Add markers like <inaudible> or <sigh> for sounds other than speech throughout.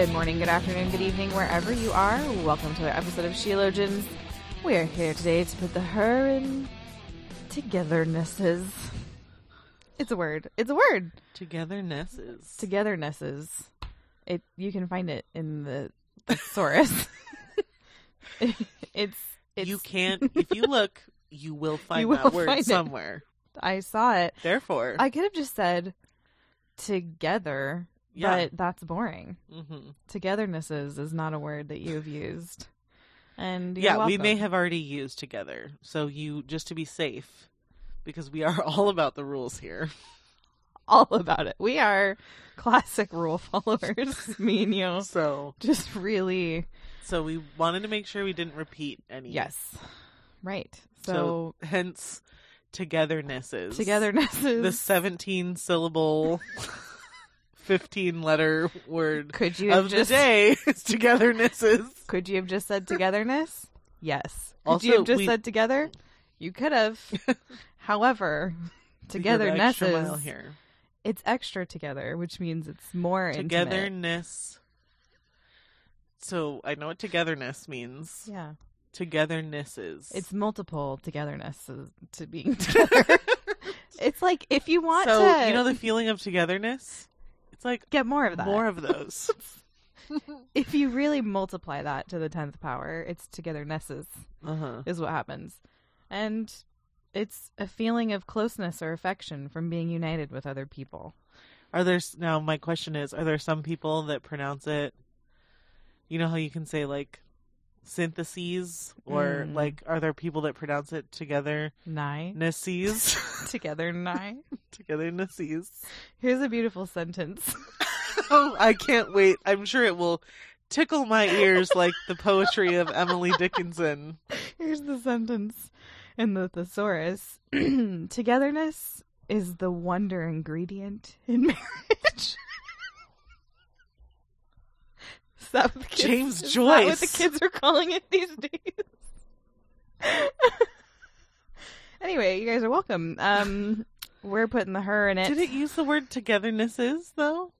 Good morning, good afternoon, good evening, wherever you are. Welcome to another episode of Sheologians. We are here today to put the her in togethernesses. It's a word. It's a word. Togethernesses. Togethernesses. It. You can find it in the thesaurus. <laughs> <laughs> it's. It's. you can't. If you look, you will <laughs> find will that word find it. somewhere. I saw it. Therefore, I could have just said together, Yeah. but that's boring. Mhm. Togethernesses is not a word that you have used. And yeah, we may have already used together. So you just to be safe, because we are <laughs> all about the rules here. <laughs> all about it. We are classic rule followers, <laughs> me and you. So, Just really, so we wanted to make sure we didn't repeat any. yes, right. So, So, hence, togethernesses. togethernesses. The seventeen syllable, fifteen letter word could you have of just the day <laughs> is togethernesses. could you have just said togetherness? Yes. Could Also, you have just we- said together? You could have. <laughs> However, We go the extra mile togethernesses. here. It's extra together, which means it's more intimate. togetherness. So I know what togetherness means. Yeah, Togethernesses. it's multiple togethernesses to being <laughs> together. it's like if you want so to, you know the feeling of togetherness. It's like get more of that. more of those. <laughs> if you really multiply that to the tenth power, it's togethernesses uh huh. is what happens, and it's a feeling of closeness or affection from being united with other people. Are there now? My question is: Are there some people that pronounce it? You know how you can say like syntheses, or Mm. like are there people that pronounce it <laughs> <laughs> together? Nesses, together, nigh. togethernesses. Here's a beautiful sentence. <laughs> Oh, I can't wait. I'm sure it will tickle my ears like the poetry of Emily Dickinson. Here's the sentence in the thesaurus. <clears throat> Togetherness is the wonder ingredient in marriage. Is that what the kids, James is that what the kids are calling it these days? <laughs> anyway, you guys are welcome. Um, we're putting the her in it. Did it use the word togethernesses though?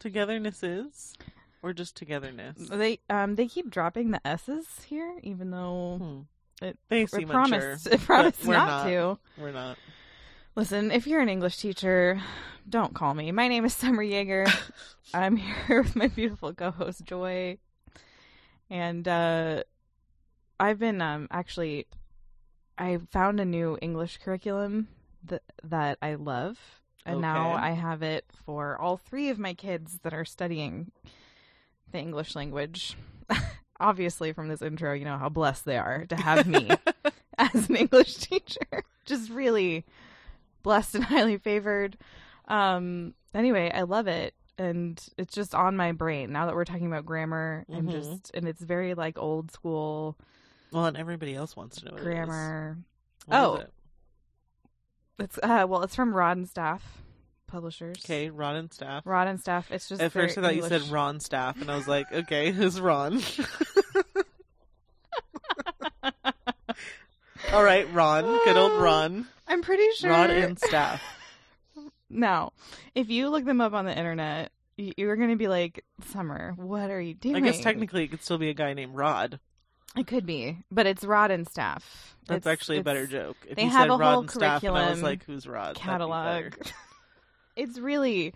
Togethernesses, or just togetherness? They um they keep dropping the s's here, even though Hmm. it, They seem promised unsure, it promised we're not, not. to. We're not. Listen, if you're an English teacher, don't call me. My name is Summer Jaeger. <laughs> I'm here with my beautiful co-host Joy, and uh, I've been um, actually I found a new English curriculum that that I love, and now I have it for all three of my kids that are studying the English language. <laughs> Obviously, from this intro, you know how blessed they are to have me <laughs> as an English teacher. Just really blessed and <laughs> highly favored. Um anyway, I love it and it's just on my brain now that we're talking about grammar and Mhm. just and it's very like old school Well, and everybody else wants to know what grammar. It is. What is Oh. it? It's uh well, it's from Rod and Staff Publishers. Okay, Rod and staff. Rod and Staff. It's just At first, I thought you English. said Ron staff, and I was like, okay, <laughs> who's Ron? <laughs> All right, Ron, good old Ron, I'm pretty sure Rod and staff. <laughs> Now, if you look them up on the internet, you're going to be like, "Summer, what are you doing?" I guess technically it could still be a guy named Rod. It could be, but it's Rod and Staff. That's It's- actually a better joke. If they you have said a Rod whole and staff, and I was curriculum like, "Who's Rod?" That'd be Catalog. <laughs> it's really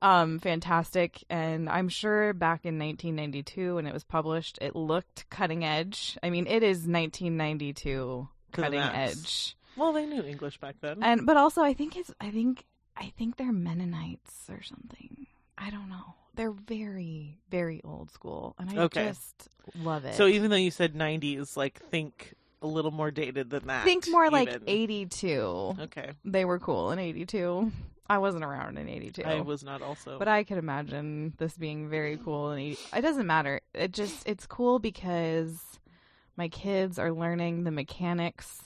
um fantastic and I'm sure back in 1992 when it was published it looked cutting edge. I mean, it is 1992 To the cutting edge. Well, they knew English back then. And but also I think it's I think I think they're Mennonites or something. I don't know. They're very very old school and I Okay. just love it. so even though you said '90s, like think a little more dated than that. think more like 82. Okay. They were cool in 82. I wasn't around in 82. I was not also. But I could imagine this being very cool. And it doesn't matter. It just it's cool because my kids are learning the mechanics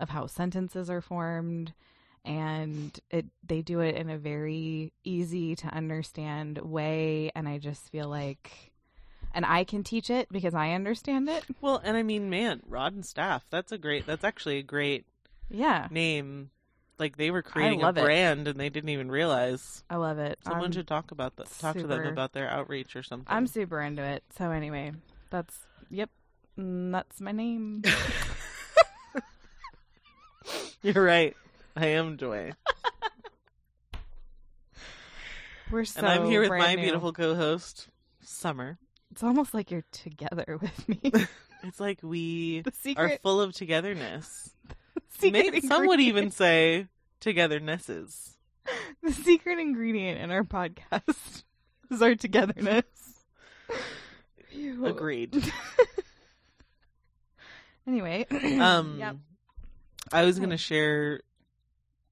of how sentences are formed, and it they do it in a very easy to understand way. And I just feel like, and I can teach it because I understand it. well, and I mean, man, Rod and Staff. That's a great. That's actually a great Yeah, name. Like they were creating a love it. brand and they didn't even realize. I love it. Someone I'm- should talk about that. Talk to them about their outreach or something. I'm super into it. So anyway, that's yep, mm, that's my name. <laughs> You're right. I am Joy, <laughs> We're so and I'm here with my new. beautiful co-host, Summer. It's almost like you're together <laughs> with me. It's like we the are full of togetherness. secret May- some would even say togethernesses. the secret ingredient in our podcast is our togetherness. Agreed. Anyway, Um, <coughs> yep. I was going to share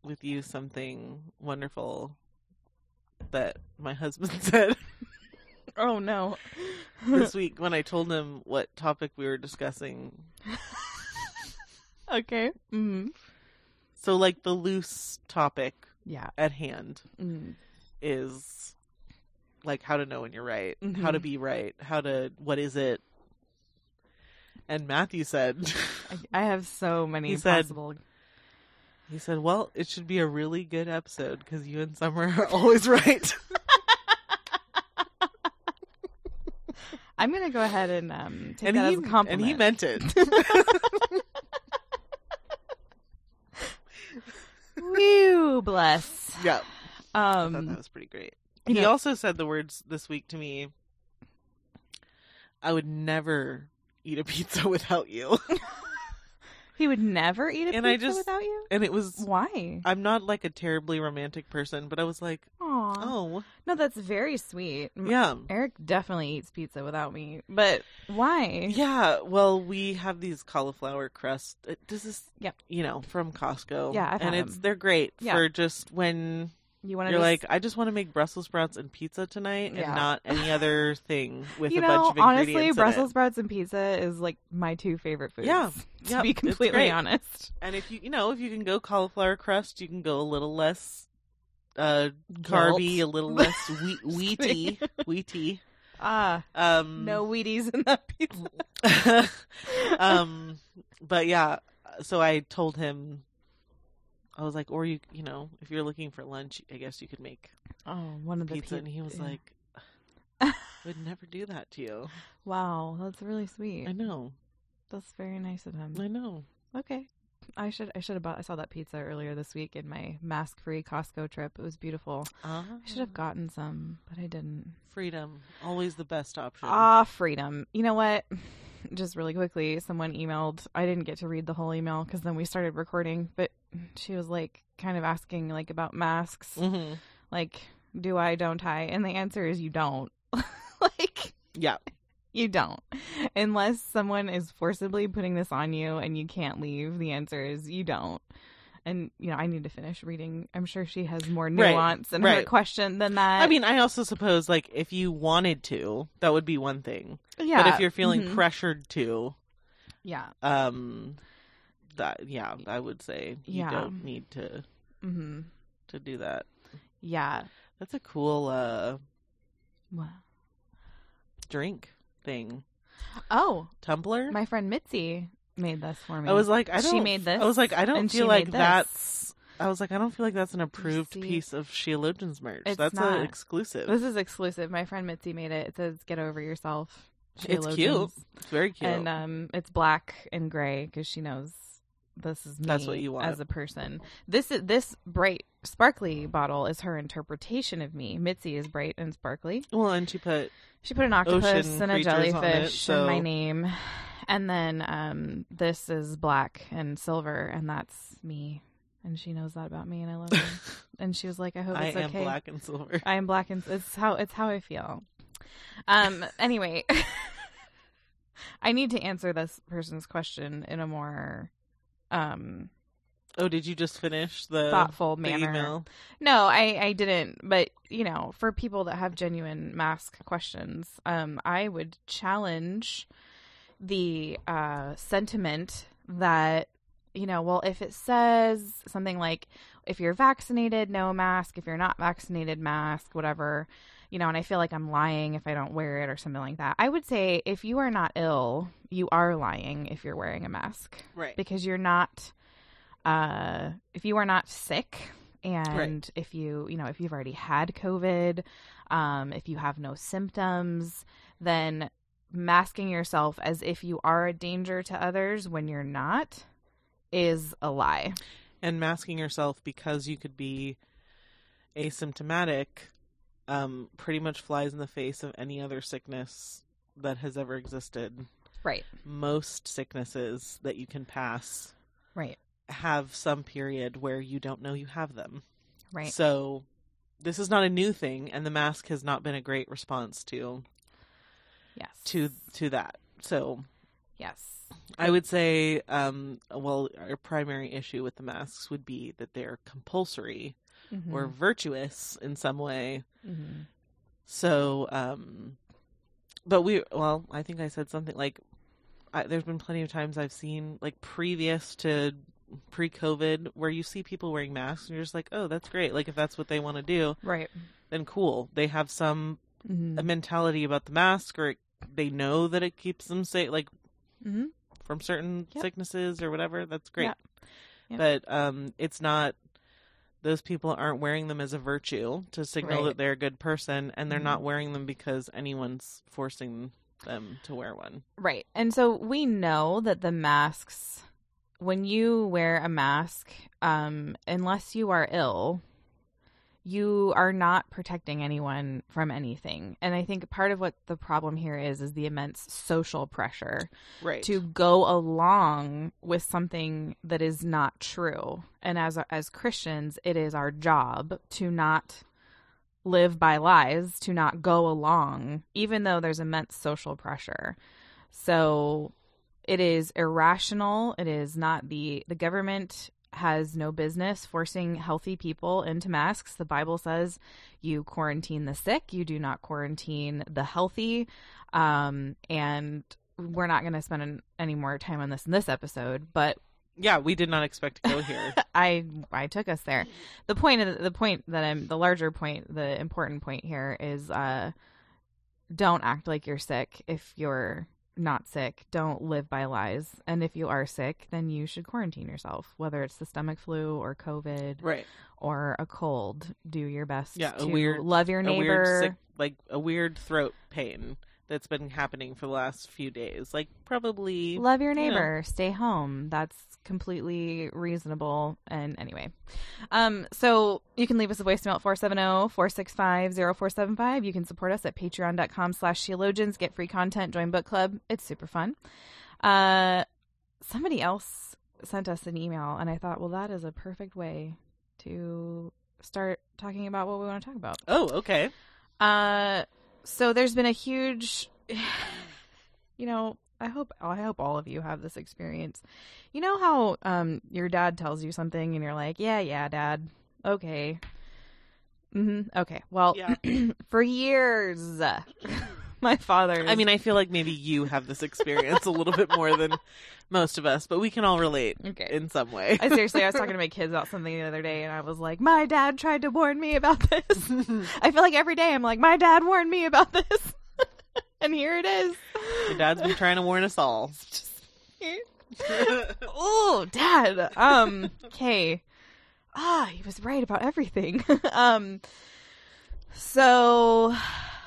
with you something wonderful that my <laughs> husband said Oh no. this <laughs> week when I told him what topic we were discussing. <laughs> okay. Mm. So, like, the loose topic Yeah. at hand Mm. is like how to know when you're right, how to Mhm. be right, how to, what is it? And Matthew said, I, have so many He said- possible. he said, well, it should be a really good episode because you and Summer are <laughs> always right. <laughs> I'm gonna go ahead and um, take and that he, as a compliment. and he meant it. <laughs> Whew, bless. yeah. I thought that Um, was pretty great. he know- also said the words this week to me. I would never eat a pizza <laughs> without you, <laughs> he would never eat a And pizza I just- without you. and it was. Why? I'm not like a terribly romantic person, but I was like, Aw. oh, No, that's very sweet. Yeah, Eric definitely eats pizza without me, but why? yeah. Well, we have these cauliflower crust. It, this is, Yep. you know, from Costco. Yeah, I've and it's them. they're great Yeah. for just when You want to you're like, I just want to make Brussels sprouts and pizza tonight, Yeah. and not any other thing <laughs> with you a know, bunch of honestly, ingredients. in it. Brussels sprouts and pizza is like my two favorite foods. Yeah. <laughs> to Yep, be completely honest. And if you you know if you can go cauliflower crust, you can go a little less uh carby, a little <laughs> less wheat, wheaty, wheaty. Ah, Um, no Wheaties in that pizza. um, but yeah. So I told him, I was like, or you you know if you're looking for lunch, I guess you could make Oh, one of the pizza. pi- and he was yeah. like, I <laughs> would never do that to you. "Wow, that's really sweet. I know, That's very nice of him." I know. Okay. I should I should have bought I saw that pizza earlier this week in my mask free Costco trip. It was beautiful. Ah, I should have gotten some, but I didn't. freedom, always the best option. Ah, freedom. You know what? <laughs> Just really quickly, someone emailed. I didn't get to read the whole email because then we started recording. But she was like, kind of asking like about masks. hmm Like, do I? Don't I? And the answer is you don't. <laughs> like, Yeah, you don't, unless someone is forcibly putting this on you and you can't leave. The answer is you don't. And you know, I need to finish reading. I'm sure she has more Right, nuance her right. question than that. I mean, I also suppose like if you wanted to, that would be one thing. yeah. But if you're feeling mhm. pressured to, yeah. um, that yeah, I would say you Yeah. don't need to Mm-hmm. to do that. Yeah. That's a cool uh Wow. drink thing. Oh, Tumbler. my friend Mitzi made this for me. I was like, I She don't. made this, I was like, I don't she feel like that's. I was like, I don't feel like that's an approved piece of Sheologians merch. It's that's not. an exclusive. this is exclusive. My friend Mitzi made it. It says "Get over yourself." it's cute. It's very cute. and um, it's black and gray because she knows this is me That's what you want. as a person. This is this bright sparkly bottle is her interpretation of me. Mitzi is bright and sparkly. well, and she put She put an octopus and a on it, jellyfish in my name. And then um, this is black and silver, and that's me. And she knows that about me, and I love her. <laughs> and she was like, "I hope I it's am okay." black and silver. I am black, and it's how it's how I feel. Um. Anyway, <laughs> I need to answer this person's question in a more, um, Oh, did you just finish the thoughtful the manner. email? No, I, I didn't. But you know, for people that have genuine mask questions, um, I would challenge the uh, sentiment that you know, well, if it says something like, if you're vaccinated, no mask. If you're not vaccinated, mask. Whatever. You know, and I feel like I'm lying if I don't wear it or something like that. I would say if you are not ill, you are lying if you're wearing a mask Right. because you're not uh if you are not sick and if you you know if you've already had covid um if you have no symptoms then masking yourself as if you are a danger to others when you're not is a lie and masking yourself because you could be asymptomatic um, pretty much flies in the face of any other sickness that has ever existed. right Most sicknesses that you can pass right have some period where you don't know you have them. right So this is not a new thing and the mask has not been a great response to yes to to that. So yes I would say um well our primary issue with the masks would be that they're compulsory Mhm. or virtuous in some way. Mhm. So, um, but we, well, I think I said something like, I, there's been plenty of times I've seen, like, previous to pre COVID, where you see people wearing masks and you're just like, oh, that's great. Like, if that's what they want to do, right then cool. They have some Mhm. mentality about the mask or it, they know that it keeps them safe, like, Mhm. from certain Yep. sicknesses or whatever. That's great. But um, it's not. Those people aren't wearing them as a virtue to signal Right. that they're a good person, and they're Mhm. not wearing them because anyone's forcing them to wear one. Right. And so we know that the masks, when you wear a mask, um, unless you are ill, you are not protecting anyone from anything. And I think part of what the problem here is is the immense social pressure Right. to go along with something that is not true. And as as Christians, it is our job to not live by lies, to not go along even though there's immense social pressure. So it is irrational. It is not the the government has no business forcing healthy people into masks. The Bible says you quarantine the sick, you do not quarantine the healthy. Um, and we're not going to spend an, any more time on this in this episode, but yeah, we did not expect to go <laughs> here. I I took us there. The point of the, the point that I'm the larger point, the important point here is uh don't act like you're sick if you're not sick. Don't live by lies. And if you are sick, then you should quarantine yourself, whether it's the stomach flu or COVID right. or a cold. Do your best Yeah, a weird- love your A neighbor. weird, sick, like a weird throat pain that's been happening for the last few days. Like probably. Love your you know. neighbor. Stay home. That's completely reasonable. And anyway, um, so you can leave us a voicemail at 470-465-0475. You can support us at patreon.com slash sheologians. Get free content. Join book club. It's super fun. Uh, somebody else sent us an email, and I thought, well, that is a perfect way to start talking about what we want to talk about. Oh, okay. Uh, so there's been a huge, <sighs> you know, I hope I hope all of you have this experience. You know how um your dad tells you something and you're like, yeah, yeah, dad, okay, hmm okay. Well, Yeah. <clears throat> for years, <laughs> <laughs> my father. I mean, I feel like maybe you have this experience a little bit more than most of us, but we can all relate okay. in some way. I seriously, I was talking to my <laughs> kids about something the other day, and I was like, "My dad tried to warn me about this." <laughs> I feel like every day I'm like, "My dad warned me about this," and here it is. Your dad's been trying to warn us all. oh, dad. Um, okay. Ah, he was right about everything. um, so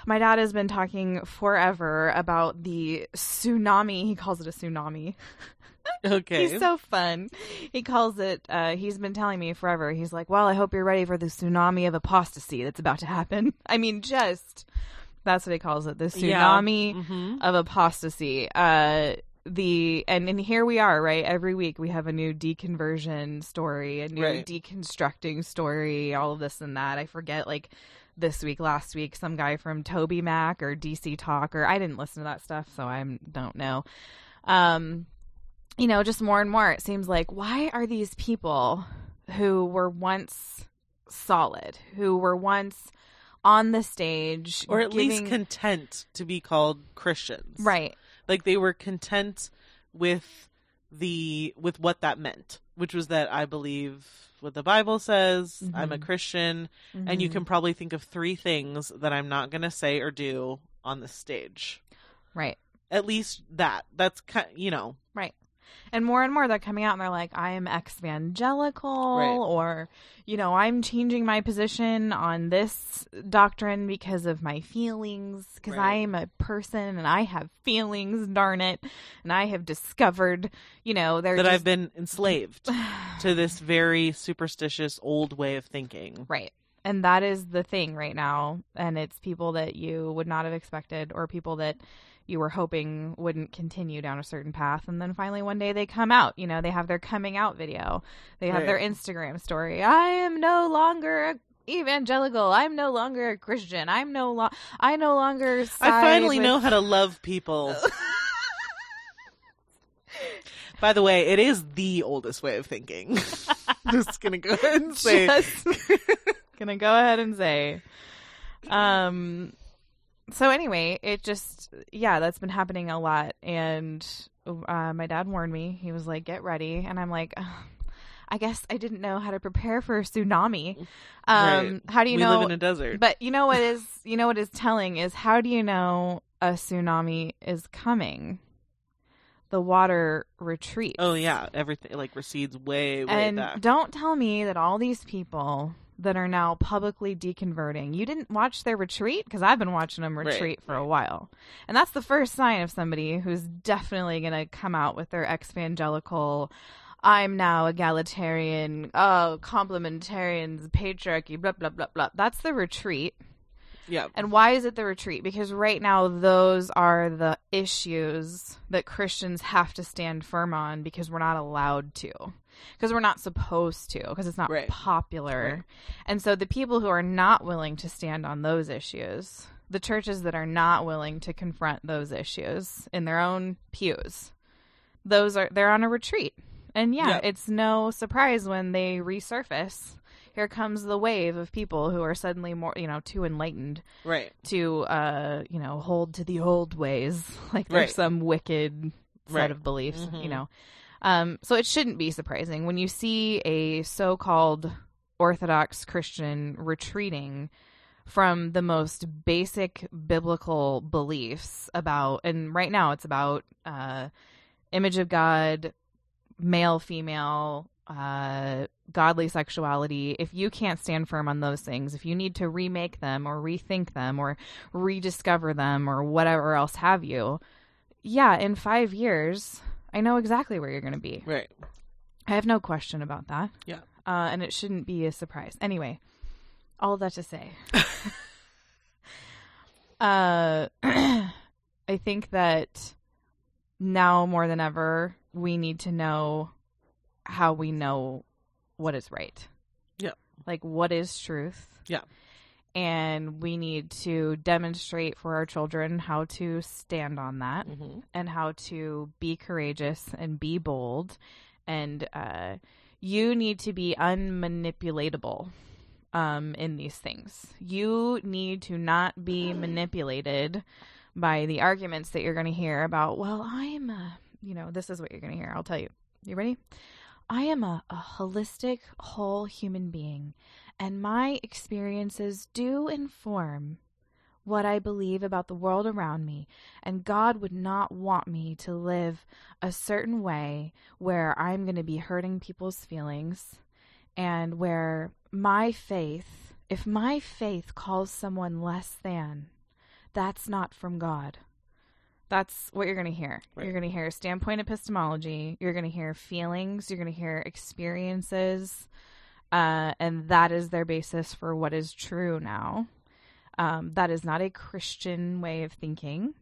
my dad has been talking forever about the tsunami. He calls it a tsunami. <laughs> okay. He's so fun. He calls it, uh, he's been telling me forever. He's like, well, I hope you're ready for the tsunami of apostasy that's about to happen. <laughs> I mean, just, that's what he calls it. The Yeah. tsunami Mhm. of apostasy. Uh, the and and here we are, right? Every week we have a new deconversion story, a new Right. deconstructing story, all of this and that. I forget like this week, last week, some guy from Toby Mac or DC Talk or I didn't listen to that stuff, so I don't know. Um, you know, just more and more, it seems like why are these people who were once solid, who were once on the stage, or at least content to be called Christians. right? Like they were content with the with what that meant, which was that I believe what the Bible says, I'm a Mhm. Christian, and you Mhm. can probably think of three things that I'm not going to say or do on the stage. right. At least that. That's kind, you know, And more and more they're coming out and they're like, I am evangelical, Right. or, you know, I'm changing my position on this doctrine because of my feelings, because I am a person and I have feelings, darn it. And I have discovered, you know, they're that just... I've been enslaved <sighs> to this very superstitious old way of thinking. Right. And that is the thing right now. And it's people that you would not have expected or people that you were hoping wouldn't continue down a certain path. And then finally one day they come out. You know, they have their coming out video, they have their Instagram story. I am no longer a evangelical i'm no longer a christian i'm no lo- i no longer I finally with- know how to love people. <laughs> By the way, it is the oldest way of thinking. <laughs> Just gonna go ahead and say Just <laughs> gonna go ahead and say um so anyway it just yeah that's been happening a lot. And uh, my dad warned me. He was like get ready. And i'm like "Ugh, i guess i didn't know how to prepare for a tsunami. Um Right. how do you we know live in a desert. but you know what is you know what is telling is how do you know a tsunami is coming? The water retreats. Oh yeah, everything like recedes way, way and back. don't tell me that all these people that are now publicly deconverting, you didn't watch their retreat because I've been watching them Right. retreat for a while, and that's the first sign of somebody who's definitely going to come out with their ex-evangelical. I'm now egalitarian, oh, complementarians, patriarchy, blah blah blah blah. That's the retreat. Yeah, And why is it the retreat? Because right now, those are the issues that Christians have to stand firm on because we're not allowed to. Because we're not supposed to, because it's not Right. popular. Right. And so the people who are not willing to stand on those issues, the churches that are not willing to confront those issues in their own pews, those are they're on a retreat. And yeah, Yeah. it's no surprise when they resurface. Here comes the wave of people who are suddenly more, you know, too enlightened right. to, uh, you know, hold to the old ways, <laughs> like there's Right. some wicked set Right. of beliefs, Mhm. you know. Um, so it shouldn't be surprising when you see a so-called Orthodox Christian retreating from the most basic biblical beliefs about, and right now it's about uh, image of God, male, female, uh, godly sexuality. If you can't stand firm on those things, if you need to remake them or rethink them or rediscover them or whatever else have you, yeah, in five years, I know exactly where you're going to be. Right. I have no question about that. Yeah. Uh, and it shouldn't be a surprise. Anyway, all that to say. <laughs> uh, <clears throat> I think that now more than ever, we need to know how we know what is right. Yeah. Like, what is truth? Yeah. And we need to demonstrate for our children how to stand on that hmm and how to be courageous and be bold. And uh, you need to be unmanipulatable um, in these things. You need to not be manipulated by the arguments that you're going to hear about well i'm a you know this is what you're going to hear. I'll tell you. You ready? I am a, a holistic whole human being and my experiences do inform what I believe about the world around me, and God would not want me to live a certain way where I'm going to be hurting people's feelings and where my faith, if my faith calls someone less than, that's not from God. That's what you're going to hear. Right. You're going to hear standpoint epistemology, you're going to hear feelings, you're going to hear experiences, uh, and that is their basis for what is true now. Um, that is not a Christian way of thinking.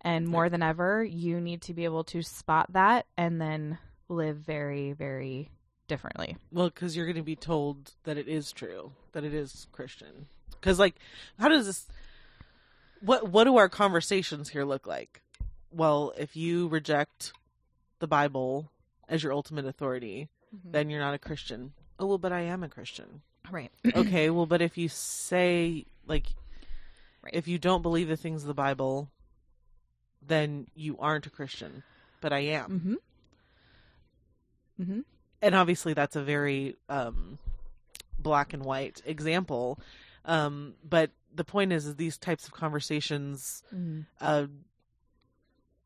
And more than ever, you need to be able to spot that and then live very, very differently. Well, because you're going to be told that it is true, that it is Christian. Because, like, how does this? What What do our conversations here look like? Well, if you reject the Bible as your ultimate authority, Mhm. then you're not a Christian. Oh well, but I am a Christian. right. okay, <clears throat> well, but if you say like, Right. if you don't believe the things of the Bible, then you aren't a Christian. But I am, Mm-hmm. Mm-hmm. and obviously that's a very um, black and white example. Um, but the point is, is these types of conversations Mm-hmm. uh,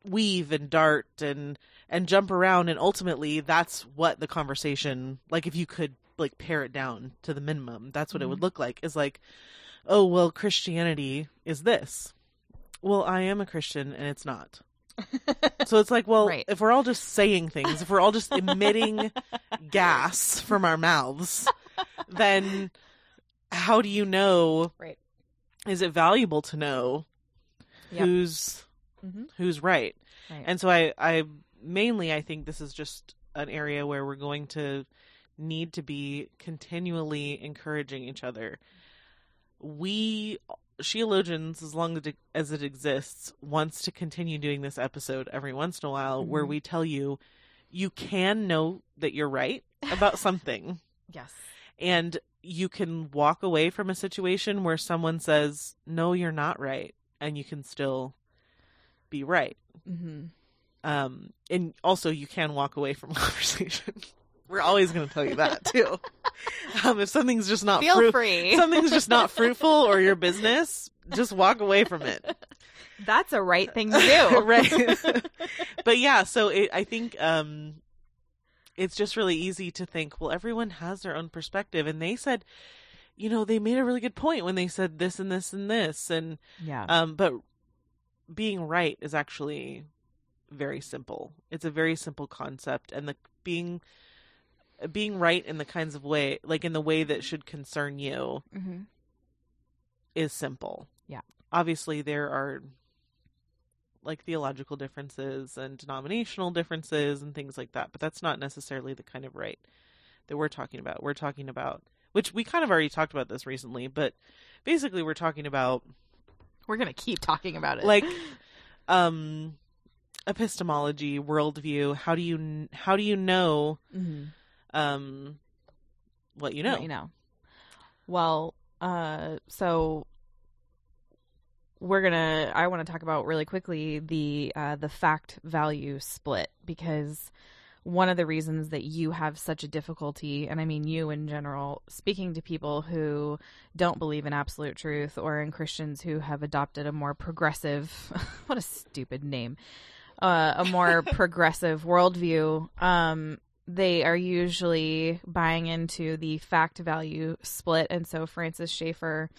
weave and dart and and jump around, and ultimately that's what the conversation like. If you could like pare it down to the minimum, that's what it would look like. Is like, oh well, Christianity is this. Well, I am a Christian, and it's not. <laughs> So it's like, well, Right. if we're all just saying things, if we're all just emitting <laughs> gas from our mouths, then how do you know? Right. Is it valuable to know Yep. who's Mm-hmm. who's right? Right. And so I, I mainly I think this is just an area where we're going to need to be continually encouraging each other. We Sheologians, as long as it, exists, wants to continue doing this episode every once in a while where Mhm. we tell you you can know that you're right about <laughs> something yes. and you can walk away from a situation where someone says no you're not right and you can still be right Mm-hmm. um and also you can walk away from <laughs> conversation we're always going to tell you that <laughs> too. Um if something's just not Feel fruit- free. something's just not fruitful or your business just walk away from it. That's a right thing to do. <laughs> right. But yeah so it, i think um it's just really easy to think well everyone has their own perspective. And they said you know they made a really good point when they said this and this and this. And yeah. um but being right is actually very simple. It's a very simple concept. And the being being right in the kinds of way like in the way that should concern you mm-hmm. is simple. Yeah. Obviously, there are like theological differences and denominational differences and things like that, but that's not necessarily the kind of right that we're talking about. We're talking about, which we kind of already talked about this recently, but basically, we're talking about We're gonna keep talking about it. like <laughs> um epistemology worldview how do you how do you know mm-hmm. Um what you know What you know. Well, uh, so we're gonna. I want to talk about really quickly the uh, the fact value split because one of the reasons that you have such a difficulty, and I mean you in general, speaking to people who don't believe in absolute truth or in Christians who have adopted a more progressive, <laughs> what a stupid name, uh, a more <laughs> progressive worldview. Um, they are usually buying into the fact value split. And so Francis Schaeffer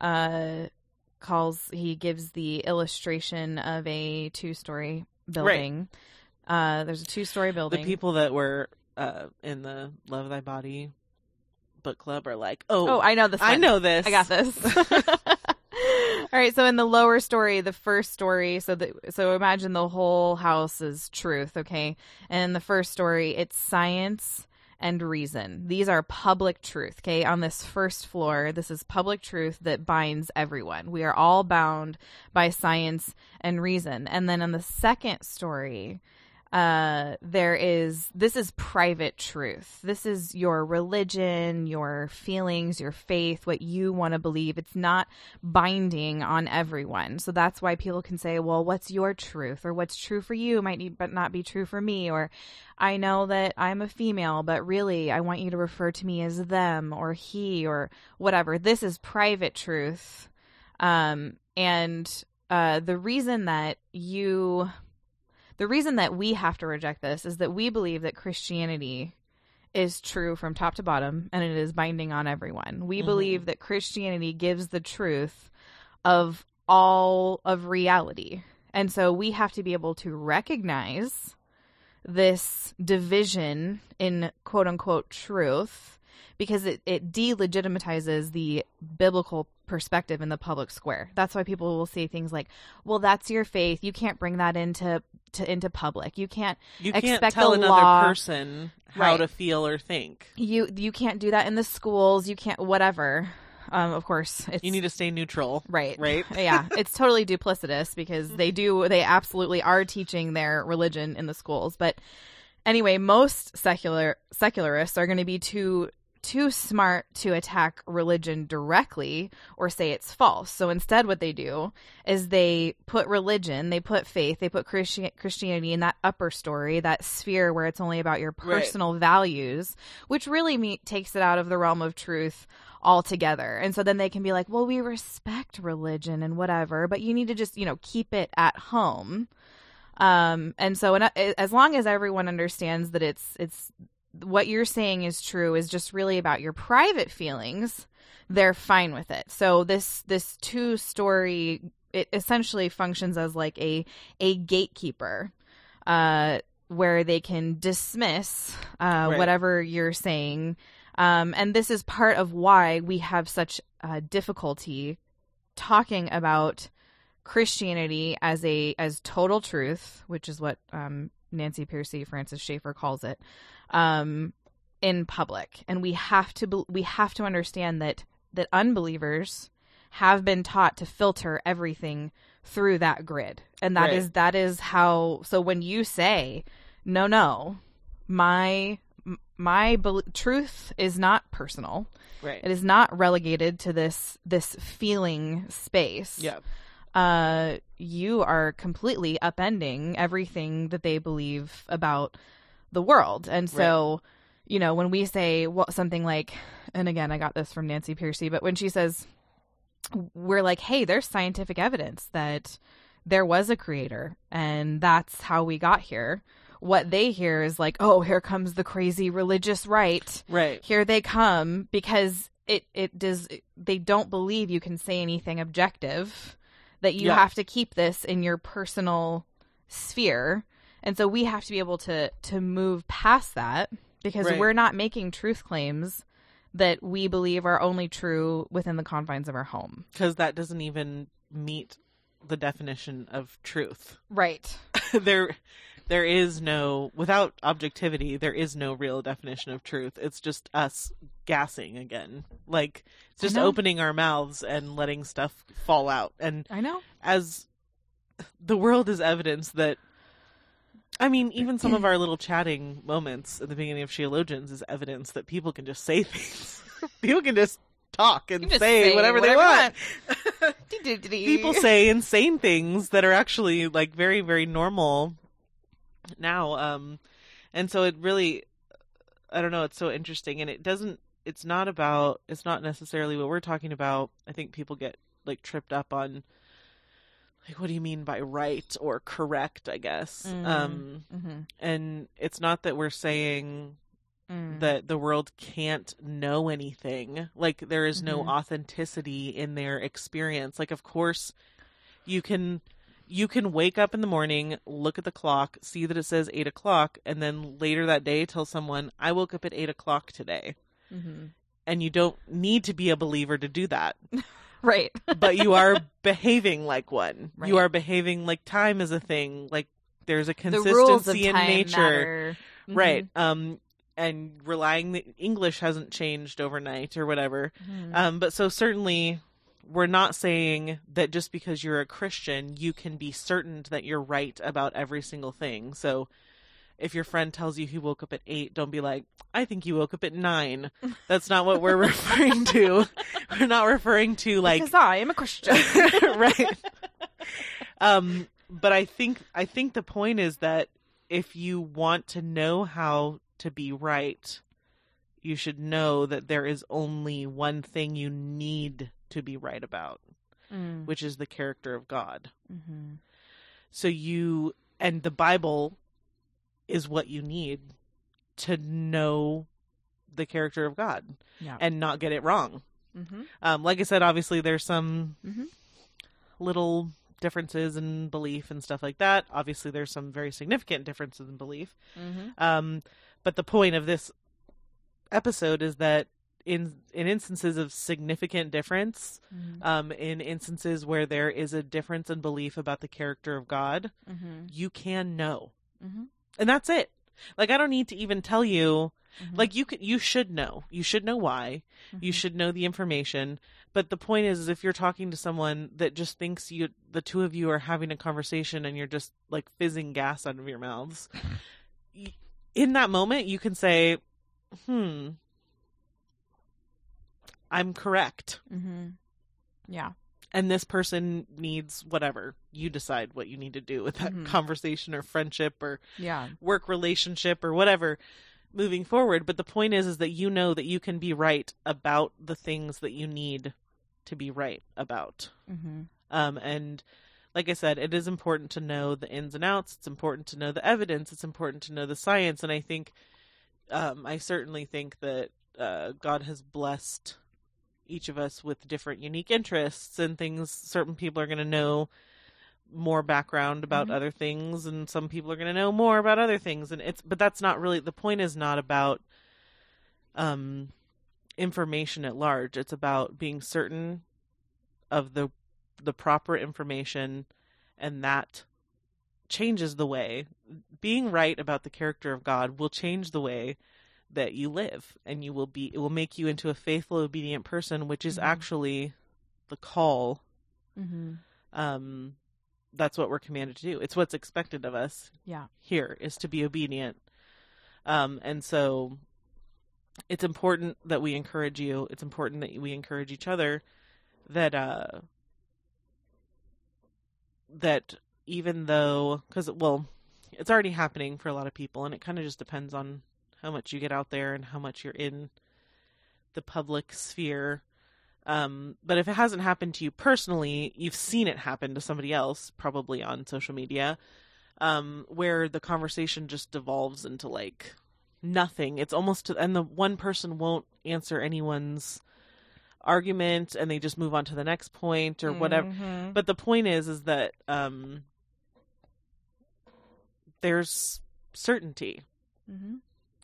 uh, calls, he gives the illustration of a two story building. Uh, there's a two story building. the people that were uh in the love thy body book club are like oh oh, I know this. I know this I got this. <laughs> <laughs> All right, so in the lower story, the first story, so the so imagine the whole house is truth, okay? And in the first story, it's science and reason. These are public truth, okay? On this first floor, this is public truth that binds everyone. We are all bound by science and reason. And then in the second story, uh there is this is private truth. This is your religion your feelings your faith what you want to believe. It's not binding on everyone. So that's why people can say well what's your truth? or what's true for you might need, but not be true for me. or i know that i'm a female but really i want you to refer to me as them or he or whatever. This is private truth. Um and uh the reason that you the reason that we have to reject this is that we believe that Christianity is true from top to bottom and it is binding on everyone. We Mhm. believe that Christianity gives the truth of all of reality. And so we have to be able to recognize this division in quote unquote truth because it, it delegitimizes the biblical perspective in the public square. That's why people will say things like, "Well, that's your faith. You can't bring that into to into public. You can't you can't expect tell the another law- person how Right. to feel or think you you can't do that in the schools. You can't whatever." um, of course, it's You need to stay neutral. Right. Right. <laughs> yeah. It's totally duplicitous because they do, they absolutely are teaching their religion in the schools. But anyway, most secular, secularists are going to be too, too smart to attack religion directly or say it's false. So instead, what they do is they put religion, they put faith, they put Christi- Christianity in that upper story, that sphere where it's only about your Right. personal values, which really me- takes it out of the realm of truth altogether. And so then they can be like, well, we respect religion and whatever, but you need to just, you know, keep it at home. Um, and so and, uh, as long as everyone understands that it's, it's, what you're saying is true is just really about your private feelings, they're fine with it. So this, this two story, it essentially functions as like a, a gatekeeper, uh, where they can dismiss, uh, Right. whatever you're saying, um, and this is part of why we have such uh, difficulty talking about Christianity as a as total truth, which is what um, Nancy Pearcey Francis Schaeffer calls it, um, in public. And we have to be- we have to understand that that unbelievers have been taught to filter everything through that grid, and that Right. is that is how. So when you say no, no, my my bel truth is not personal. Right. It is not relegated to this this feeling space. Yeah. Uh, you are completely upending everything that they believe about the world, and so you know when we say what something like, and again, I got this from Nancy Pearcey, but when she says we're like, hey, there's scientific evidence that there was a creator, and that's how we got here. What they hear is like, oh, here comes the crazy religious right Right. here they come because it it does they don't believe you can say anything objective that you Yeah. have to keep this in your personal sphere and so we have to be able to to move past that because Right. we're not making truth claims that we believe are only true within the confines of our home. Because that doesn't even meet the definition of truth. right. <laughs> There there is no without objectivity there is no real definition of truth. It's just us gassing again. Like it's just opening our mouths and letting stuff fall out. And i know. as the world is evidence that I mean, even some of <clears throat> our little chatting moments at the beginning of Sheologians is evidence that people can just say <laughs> things. <laughs> people can just talk and just say, whatever, they want. <laughs> people say insane things that are actually like very very normal now um and so it really i don't know it's so interesting and it doesn't it's not about it's not necessarily what we're talking about i think people get like tripped up on like what do you mean by right or correct i guess Mm. um mm-hmm. and it's not that we're saying Mm. that the world can't know anything. Like there is no Mhm. authenticity in their experience. Like of course you can you can wake up in the morning, look at the clock, see that it says eight o'clock, and then later that day tell someone, I woke up at eight o'clock today. mm-hmm. And you don't need to be a believer to do that. <laughs> <laughs> right <laughs> But you are behaving like one. You are behaving like time is a thing. Like there's a consistency in nature. Mhm. right um and relying the english hasn't changed overnight or whatever Mhm. um but so certainly we're not saying that just because you're a christian you can be certain that you're right about every single thing so if your friend tells you he woke up at 8 don't be like i think you woke up at 9 that's not what we're <laughs> referring to <laughs> we're not referring to like because I am a Christian. <laughs> right um but i think i think the point is that if you want to know how to be right you should know that there is only one thing you need to be right about Mm. which is the character of god Mhm. so you and the bible is what you need to know the character of god Yeah. and not get it wrong Mhm. um like i said obviously there's some Mhm. little differences in belief and stuff like that. Obviously, there's some very significant differences in belief. Mhm. Um, but the point of this episode is that in in instances of significant difference, Mhm. um, in instances where there is a difference in belief about the character of God, Mhm. you can know, Mhm. And that's it. Like I don't need to even tell you. Mhm. Like you could, you should know. You should know why. You Mhm. should know the information. But the point is, is if you're talking to someone that just thinks you, the two of you are having a conversation and you're just like fizzing gas out of your mouths, <laughs> in that moment you can say, "Hmm, I'm correct," Mm-hmm. Yeah. And this person needs whatever. You decide what you need to do with that Mhm. conversation or friendship or Yeah. work relationship or whatever moving forward but the point is is that you know that you can be right about the things that you need to be right about Mm-hmm. um and like i said it is important to know the ins and outs it's important to know the evidence it's important to know the science and i think um i certainly think that uh god has blessed each of us with different unique interests and things certain people are going to know more background about Mhm. other things and some people are going to know more about other things. And it's but that's not really the point is not about um information at large. It's about being certain of the the proper information and that changes the way. Being right about the character of God will change the way that you live and you will be it will make you into a faithful obedient person which is Mhm. actually the call Mm-hmm. um that's what we're commanded to do it's what's expected of us Yeah. here is to be obedient um and so it's important that we encourage you it's important that we encourage each other that uh that even though because well it's already happening for a lot of people and it kind of just depends on how much you get out there and how much you're in the public sphere um, but if it hasn't happened to you personally, you've seen it happen to somebody else, probably on social media, um, where the conversation just devolves into like nothing. It's almost, and the one person won't answer anyone's argument, and they just move on to the next point or whatever. Mhm. But the point is, is that um, there's certainty Mm-hmm.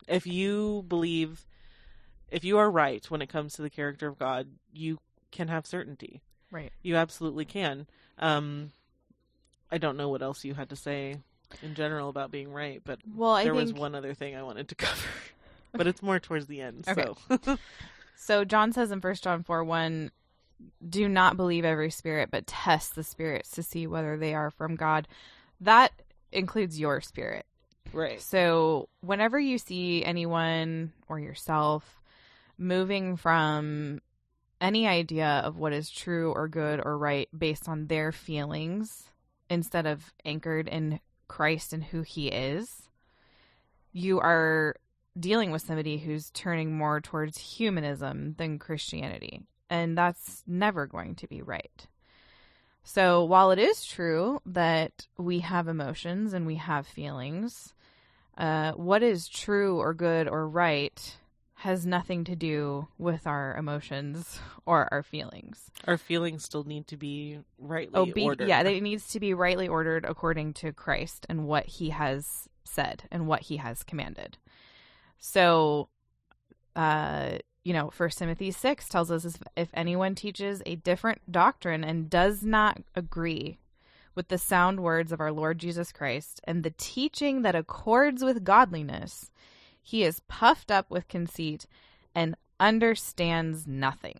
If you believe if you are right when it comes to the character of God, you can have certainty. Right. You absolutely can. Um I don't know what else you had to say in general about being right, but Well, I there think was one other thing I wanted to <laughs> cover. but it's more towards the end. Okay. So <laughs> So John says in First John four one, do not believe every spirit, but test the spirits to see whether they are from God. That includes your spirit. Right. So whenever you see anyone or yourself moving from any idea of what is true or good or right based on their feelings instead of anchored in Christ and who he is, you are dealing with somebody who's turning more towards humanism than Christianity. And that's never going to be right. So while it is true that we have emotions and we have feelings, uh, what is true or good or right has nothing to do with our emotions <laughs> or our feelings. Our feelings still need to be rightly Obe- ordered. yeah, it needs to be rightly ordered according to Christ and what he has said and what he has commanded. So, uh, you know, First Timothy 6 tells us if, if anyone teaches a different doctrine and does not agree with the sound words of our Lord Jesus Christ and the teaching that accords with godliness, he is puffed up with conceit and understands nothing.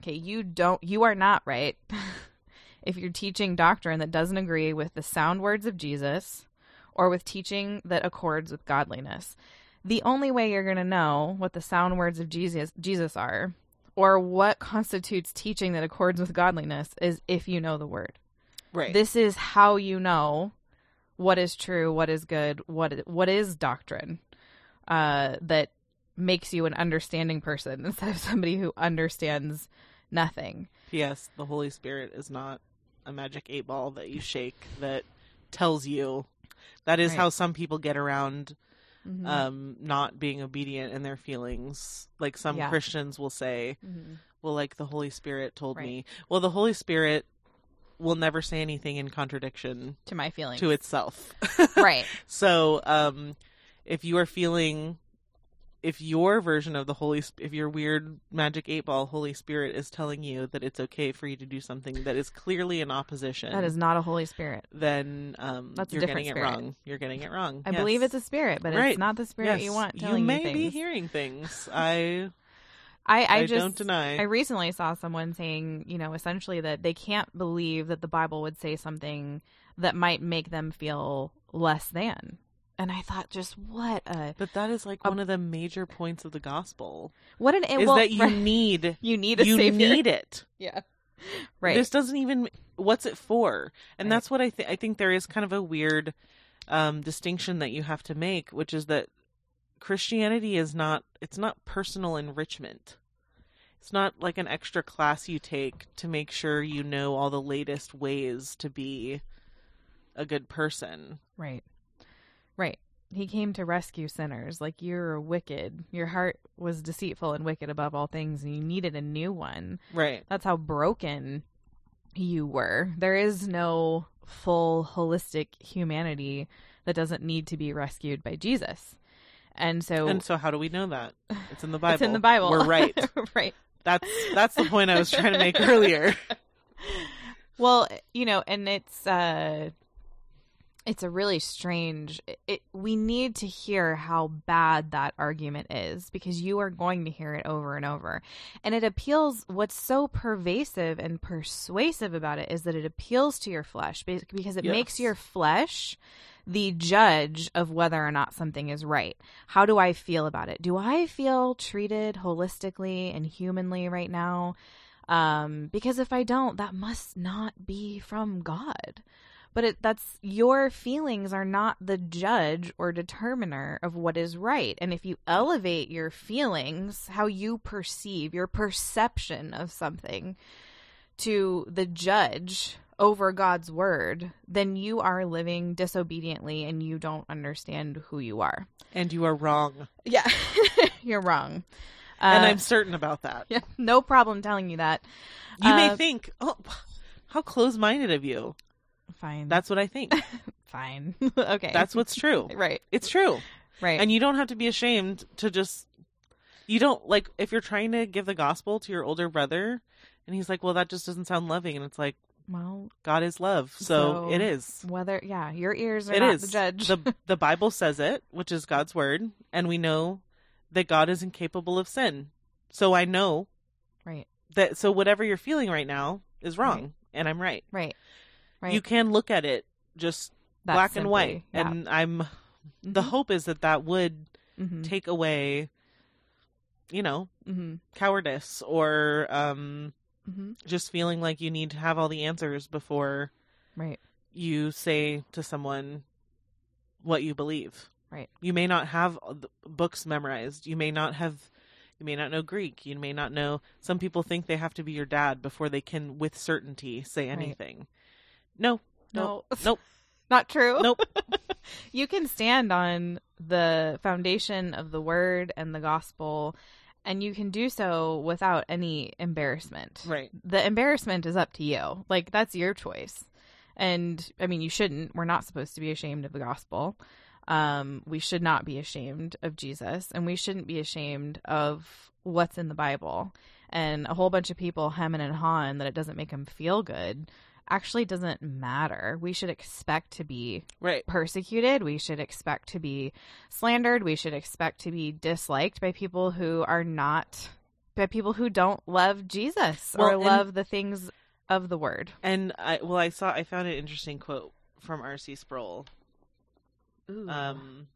Okay, you don't, you are not right <laughs> if you're teaching doctrine that doesn't agree with the sound words of Jesus or with teaching that accords with godliness. The only way you're going to know what the sound words of Jesus Jesus are or what constitutes teaching that accords with godliness is if you know the word. Right. This is how you know what is true, what is good, what what is doctrine uh, that makes you an understanding person <laughs> instead of somebody who understands nothing. P.S. The Holy Spirit is not a magic eight ball that you shake that tells you. That is Right. how some people get around Mhm. um, not being obedient in their feelings. Like some Yeah. Christians will say, Mhm. well, like the Holy Spirit told Right. me. Well, the Holy Spirit will never say anything in contradiction To my feelings. to itself. <laughs> right. So, um, if you are feeling, if your version of the Holy, if your weird magic eight ball Holy Spirit is telling you that it's okay for you to do something that is clearly in opposition, That is not a Holy Spirit. then um, That's you're getting spirit. it wrong. You're getting it wrong. I Yes. believe it's a spirit, but Right. it's not the spirit Yes. you want You may you be hearing things. <laughs> I I, I, I just don't deny. I recently saw someone saying, you know, essentially that they can't believe that the Bible would say something that might make them feel less than. And I thought, just what a But that is like A- one of the major points of the gospel what an is well, that you need <laughs> you need a you savior. need it. <laughs> yeah, right. This doesn't even what's it for? And Right. that's what I think I think there is kind of a weird um distinction that you have to make, which is that Christianity is not it's not personal enrichment. It's not like an extra class you take to make sure you know all the latest ways to be a good person. Right. Right. He came to rescue sinners. Like you're wicked. Your heart was deceitful and wicked above all things, and you needed a new one. Right. That's how broken you were. There is no full holistic humanity that doesn't need to be rescued by Jesus. And so And so how do we know that? It's in the Bible. <laughs> it's in the Bible. We're right. <laughs> right. That's that's the point I was trying to make <laughs> earlier. Well, you know, and it's uh it's a really strange it, we need to hear how bad that argument is because you are going to hear it over and over. And it appeals what's so pervasive and persuasive about it is that it appeals to your flesh because it makes your flesh the judge of whether or not something is right. How do I feel about it? Do I feel treated holistically and humanly right now? Um, because if I don't, that must not be from God. But it, that's your feelings are not the judge or determiner of what is right. And if you elevate your feelings, how you perceive your perception of something to the judge over God's word, then you are living disobediently and you don't understand who you are. And you are wrong. Yeah, <laughs> you're wrong. and Uh, I'm certain about that. <laughs> yeah, no problem telling you that. You may Uh, think, "Oh, how close-minded of you." Fine. That's what I think. <laughs> fine. okay. That's what's true. right. It's true. Right. And you don't have to be ashamed to just you don't like if you're trying to give the gospel to your older brother and he's like, "Well, that just doesn't sound loving." And it's like, well, God is love. So, So- it is. whether yeah, your ears are It not is. the judge. the <laughs> the Bible says it, which is God's word, and we know that God is incapable of sin. So I know right. that so whatever you're feeling right now is wrong Right. and I'm right. Right. Right. You can look at it just black and white yeah. and I'm the Mhm. hope is that that would Mhm. take away you know mm-hmm. cowardice or um Mhm. just feeling like you need to have all the answers before Right. you say to someone what you believe. Right. You may not have books memorized. You may not have you may not know Greek. You may not know some people think they have to be your dad before they can with certainty say Right. anything. No. No. Nope. <laughs> Not true. Nope. <laughs> <laughs> you can stand on the foundation of the word and the gospel and you can do so without any embarrassment. Right. The embarrassment is up to you. Like that's your choice. And I mean you shouldn't. We're not supposed to be ashamed of the gospel. Um we should not be ashamed of Jesus and we shouldn't be ashamed of what's in the Bible. And a whole bunch of people hemming and hawing that it doesn't make them feel good actually doesn't matter. We should expect to be Right. persecuted. We should expect to be slandered. We should expect to be disliked by people who are not, by people who don't love Jesus Well, or and- love the things of the word. And I well I saw I found an interesting quote from R.C. Sproul. Um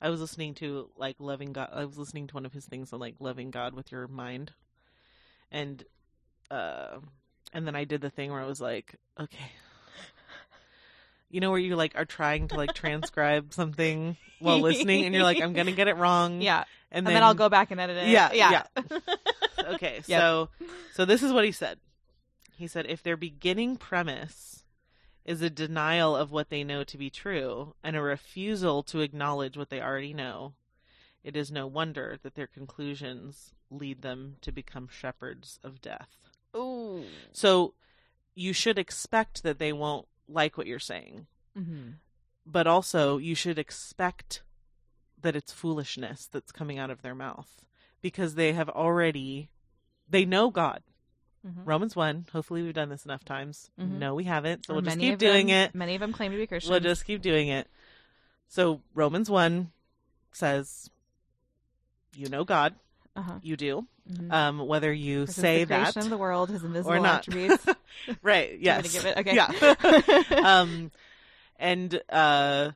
I was listening to like loving God I was listening to one of his things on like loving God with your mind. And uh and then I did the thing where I was like, okay. You know where you like are trying to like transcribe something while listening and you're like I'm going to get it wrong. yeah. And And then, then, I'll go back and edit it. Yeah, Yeah. <laughs> okay, Yep. so so this is what he said. He said if their beginning premise is a denial of what they know to be true and a refusal to acknowledge what they already know, it is no wonder that their conclusions lead them to become shepherds of death. Ooh. So you should expect that they won't like what you're saying, hmm but also you should expect that it's foolishness that's coming out of their mouth because they have already they know God. hmm Romans 1, hopefully we've done this enough times. Mhm. No, we haven't. So we'll just keep doing them- it. Many of them claim to be Christians. We'll just keep doing it. So Romans 1 says you know God. Uh-huh. You do. Mhm. Um, whether you say the that of the world, his invisible or not. attributes. <laughs> right <laughs> yes give it? Okay. yeah <laughs> um and uh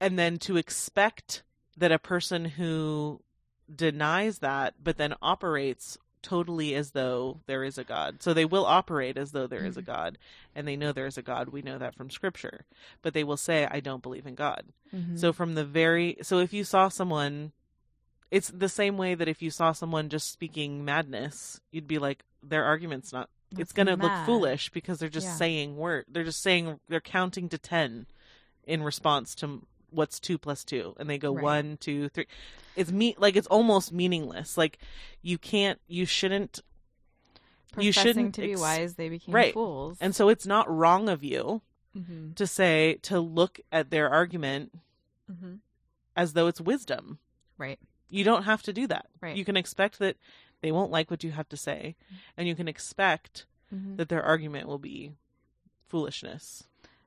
and then to expect that a person who denies that but then operates totally as though there is a god so they will operate as though there is a Mhm. god and they know there is a god we know that from scripture but they will say i don't believe in god Mhm. so from the very so if you saw someone it's the same way that if you saw someone just speaking madness you'd be like their argument's not it's going to look foolish because they're just Yeah. saying word they're just saying they're counting to 10 in response to what's 2 plus 2 and they go Right. one, two, three. it's me like it's almost meaningless like you can't you shouldn't you shouldn't to be ex- wise, they became Right. fools. and so it's not wrong of you Mhm. to say to look at their argument Mhm. as though it's wisdom right, you don't have to do that Right. you can expect that they won't like what you have to say and you can expect Mhm. that their argument will be foolishness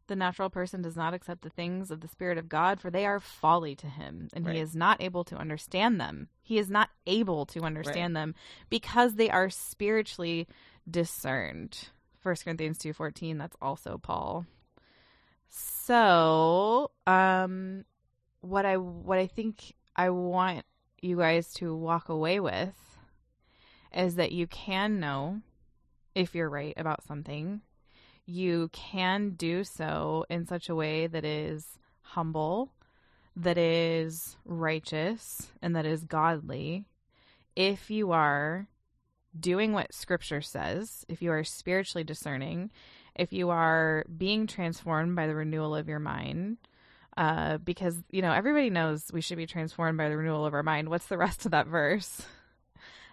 the natural person does not accept the things of the Spirit of God, for they are folly to him, and Right. he is not able to understand them. He is not able to understand them because they are spiritually discerned. First Corinthians two fourteen. That's also Paul. So, um, what I what I think I want you guys to walk away with is that you can know if you're right about something. You can do so in such a way that is humble, that is righteous, and that is godly. If you are doing what scripture says, if you are spiritually discerning, if you are being transformed by the renewal of your mind, uh, because, you know, everybody knows we should be transformed by the renewal of our mind. What's the rest of that verse?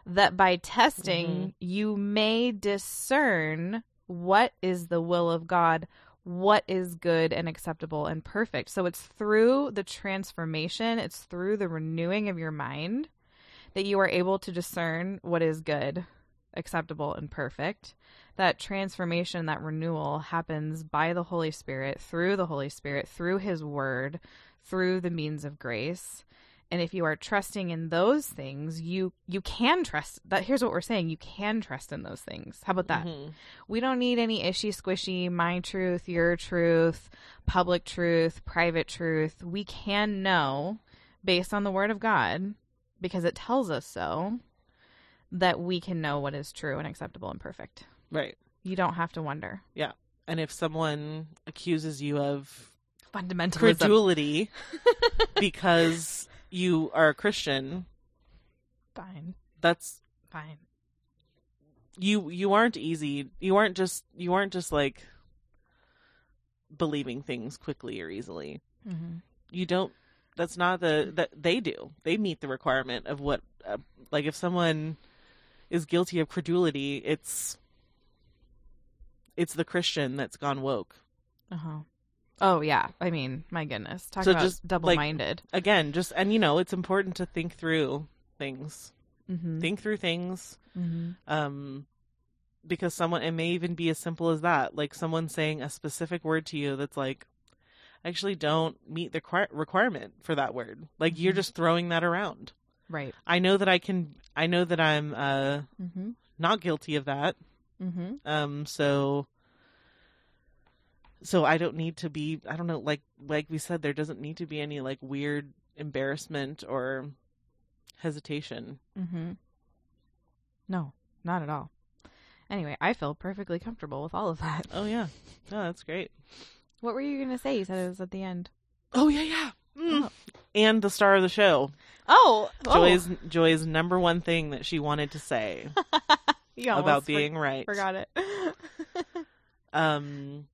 That by testing, Mhm. you may discern what is the will of God, what is good and acceptable and perfect. So it's through the transformation, it's through the renewing of your mind that you are able to discern what is good, acceptable, and perfect. That transformation, that renewal happens by the Holy Spirit, through the Holy Spirit, through His Word, through the means of grace. And if you are trusting in those things, you you can trust that. Here's what we're saying: you can trust in those things. How about that? Mhm. We don't need any ishy squishy, my truth, your truth, public truth, private truth. We can know based on the word of God, because it tells us so, that we can know what is true and acceptable and perfect. Right You don't have to wonder. Yeah. And if someone accuses you of Fundamentalism. credulity <laughs> because you are a christian Fine. that's Fine. you you aren't easy you aren't just you aren't just like believing things quickly or easily Mm-hmm. you don't that's not the that they do they meet the requirement of what uh, like if someone is guilty of credulity it's it's the christian that's gone woke Uh huh. Oh yeah. I mean, my goodness. Talk So about just, double-minded. again just and you know it's important to think through things mm-hmm. think through things mm-hmm. um because someone it may even be as simple as that like someone saying a specific word to you that's like actually don't meet the requir- requirement for that word like you're Mhm. just throwing that around Right. i know that i can i know that i'm uh Mm-hmm. not guilty of that Mm-hmm. um so so i don't need to be i don't know like like we said there doesn't need to be any like weird embarrassment or hesitation Mm-hmm. No, not at all. Anyway, I feel perfectly comfortable with all of that. oh yeah no that's great What were you gonna say? You said it was at the end. Oh yeah, yeah. Mm. Oh. And the star of the show, Oh, Joy's Joy's number one thing that she wanted to say <laughs> about for- being right. forgot it. <laughs> Um,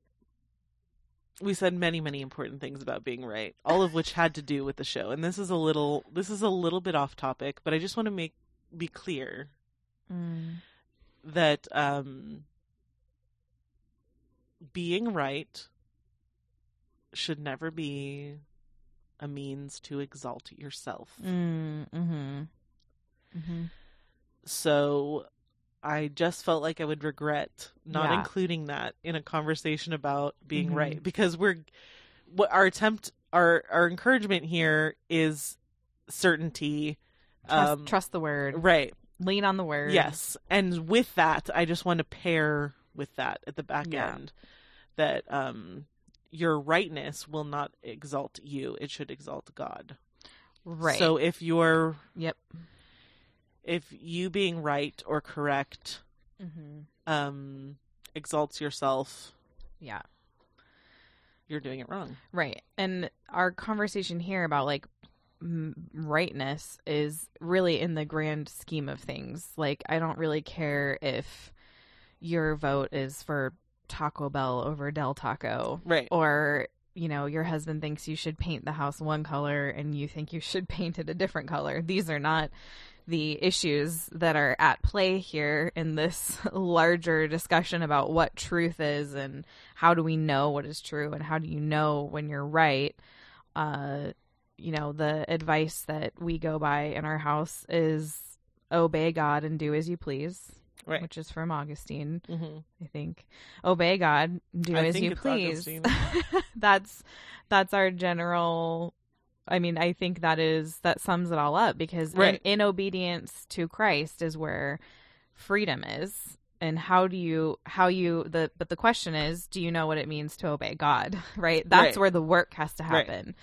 we said many, many important things about being right, all of which had to do with the show. And this is a little, this is a little bit off topic, but I just want to make be clear mm. that um, being right should never be a means to exalt yourself. Mm, mm-hmm. Mm-hmm. So I just felt like I would regret not Yeah. including that in a conversation about being Mhm. right because we're what our attempt our our encouragement here is certainty Trust, Um, trust the word. right. Lean on the word. Yes. And with that, I just want to pair with that at the back Yeah. end that um your rightness will not exalt you. It should exalt God. Right. So if you're yep. If you being right or correct hmm um exalts yourself, Yeah. you're doing it wrong. Right. And our conversation here about like m- rightness is really in the grand scheme of things. Like, I don't really care if your vote is for Taco Bell over Del Taco Right. or you know your husband thinks you should paint the house one color and you think you should <laughs> paint it a different color these are not the issues that are at play here in this <laughs> larger discussion about what truth is and how do we know what is true and how do you know when you're right uh you know the advice that we go by in our house is obey god and do as you please Right. which is from augustine hmm I think. Obey God, do I as you please. <laughs> That's that's our general I mean, I think that is that sums it all up because Right. in, in obedience to Christ is where freedom is. And how do you how you the but the question is, do you know what it means to obey God? <laughs> Right? That's Right. where the work has to Right. happen.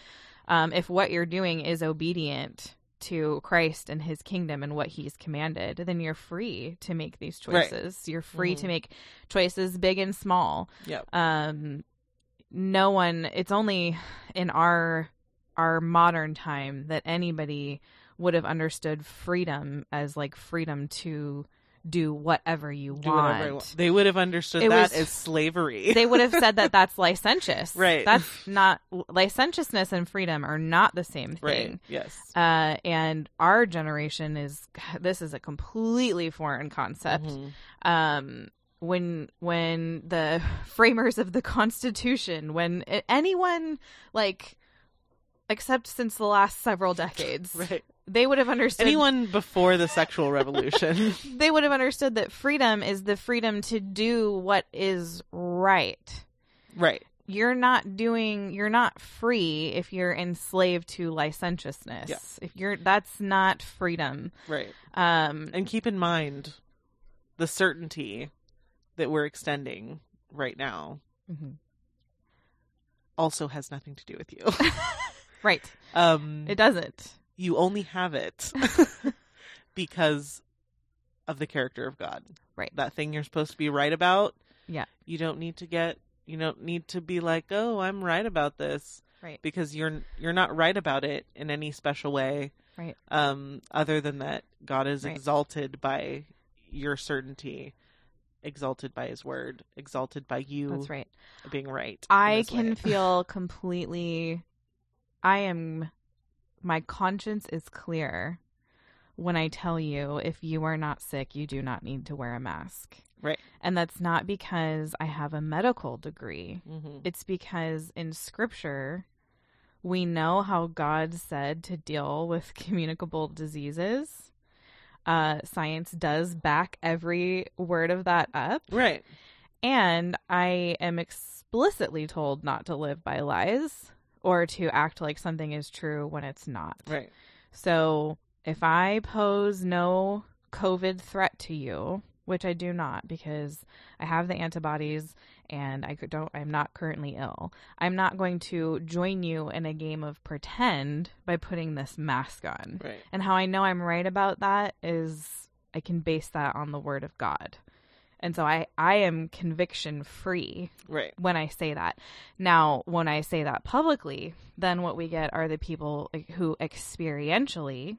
Um, if what you're doing is obedient to Christ and his kingdom and what he's commanded, then you're free to make these Right. choices. You're free Mhm. to make choices big and small. Yep. Um no one it's only in our our modern time that anybody would have understood freedom as like freedom to do whatever you Do want. whatever want. They would have understood It that was- as slavery. <laughs> they would have said that that's licentious. <laughs> Right. That's not licentiousness and freedom are not the same thing. right. Yes. Uh, and our generation is this is a completely foreign concept. Mhm. Um, when when the <laughs> framers of the Constitution, when anyone like, except since the last several decades, <laughs> Right. they would have understood. Anyone before the sexual revolution. <laughs> they would have understood that freedom is the freedom to do what is right. right. you're not doing you're not free if you're enslaved to licentiousness Yeah. if you're that's not freedom Right. um And keep in mind the certainty that we're extending right now mhm. also has nothing to do with you. <laughs> right um it doesn't you only have it <laughs> because of the character of God. Right. That thing you're supposed to be right about. Yeah. You don't need to get you don't need to be like, "Oh, I'm right about this." Right. Because you're you're not right about it in any special way. Right. Um other than that God is Right. exalted by your certainty, exalted by his word, exalted by you that's right being right. i can way. feel completely i am my conscience is clear when i tell you if you are not sick you do not need to wear a mask Right. and that's not because i have a medical degree Mhm. It's because in scripture, we know how God said to deal with <laughs> communicable diseases. Uh, science does back every word of that up. Right. And I am explicitly told not to live by lies or to act like something is true when it's not. Right. So if I pose no COVID threat to you, which I do not because I have the antibodies and I don't I'm not currently ill. I'm not going to join you in a game of pretend by putting this mask on. Right. And how I know I'm right about that is I can base that on the word of God. And so I I am conviction free Right. when I say that. Now, when I say that publicly, then what we get are the people who experientially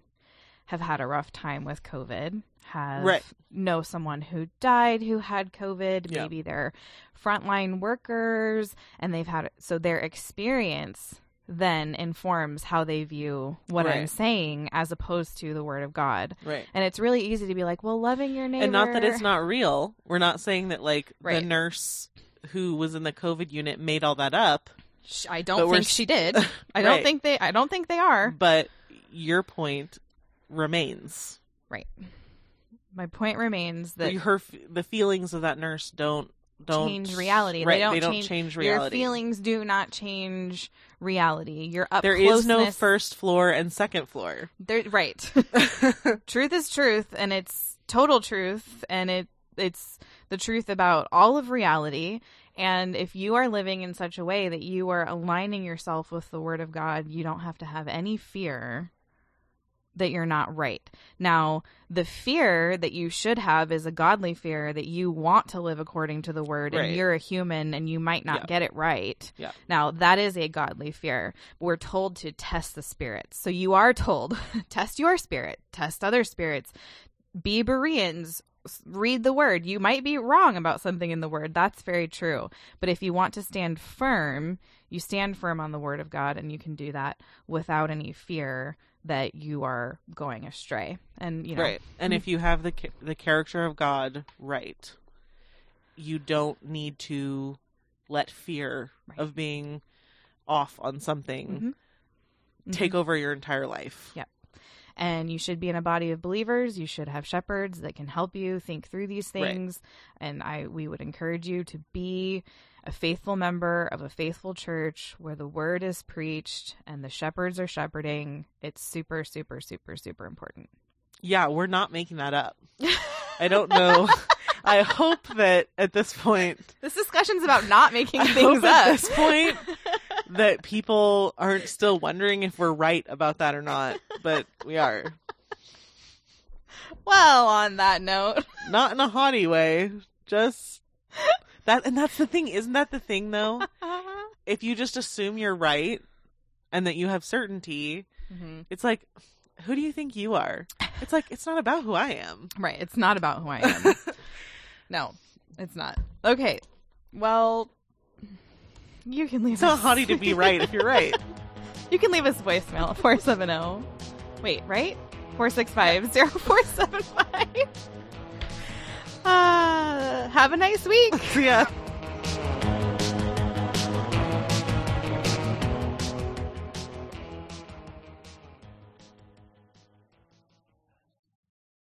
have had a rough time with COVID, have Right. know someone who died who had COVID, Yeah. maybe they're frontline workers and they've had so their experience then informs how they view what I'm saying as opposed to the word of God. Right. And it's really easy to be like, well, loving your neighbor And not that it's not real. We're not saying that like the nurse who was in the COVID unit made all that up, I don't we're think she did. <laughs> I don't Right. think they I don't think they are. but your point remains. Right. My point remains that her the feelings of that nurse don't don't change reality. Right, they don't, they don't change, change Your feelings do not change reality. Your up There is no first floor and second floor. There, right. <laughs> truth is truth, and it's total truth, and it it's the truth about all of reality. And if you are living in such a way that you are aligning yourself with the Word of God, you don't have to have any fear that you're not right. Now, the fear that you should have is a godly fear that you want to live according to the Word, Right. and you're a human and you might not Yeah. get it right. Yeah. Now, that is a godly fear. We're told to test the spirits. So you are told, <laughs> test your spirit, test other spirits, be Bereans, read the word. You might be wrong about something in the word. That's very true. But if you want to stand firm, you stand firm on the word of God, and you can do that without any fear that you are going astray. And, you know, Right. And if you have the the character of God right, you don't need to let fear Right. of being off on something Mhm. take over your entire life. Yeah. and you should be in a body of believers you should have shepherds that can help you think through these Right. things and i we would encourage you to be a faithful member of a faithful church where the word is preached and the shepherds are shepherding it's super super super super important Yeah, we're not making that up. <laughs> I don't know. I hope that at this point, this discussion's about not making I things hope at this point <laughs> that people aren't still wondering if we're right about that or not, but we are. well on that note Not in a haughty way, just <laughs> that and that's the thing, isn't that the thing though? <laughs> If you just assume you're right and that you have certainty, Mhm. it's like who do you think you are? It's like it's not about who I am. <laughs> Right. It's not about who I am. <laughs> no, it's not. Okay. Well, you can leave It's not us- haughty to be right if you're right. you can leave us voicemail at 470. Wait, right? 465 0475. Uh, have a nice week. <laughs> yeah.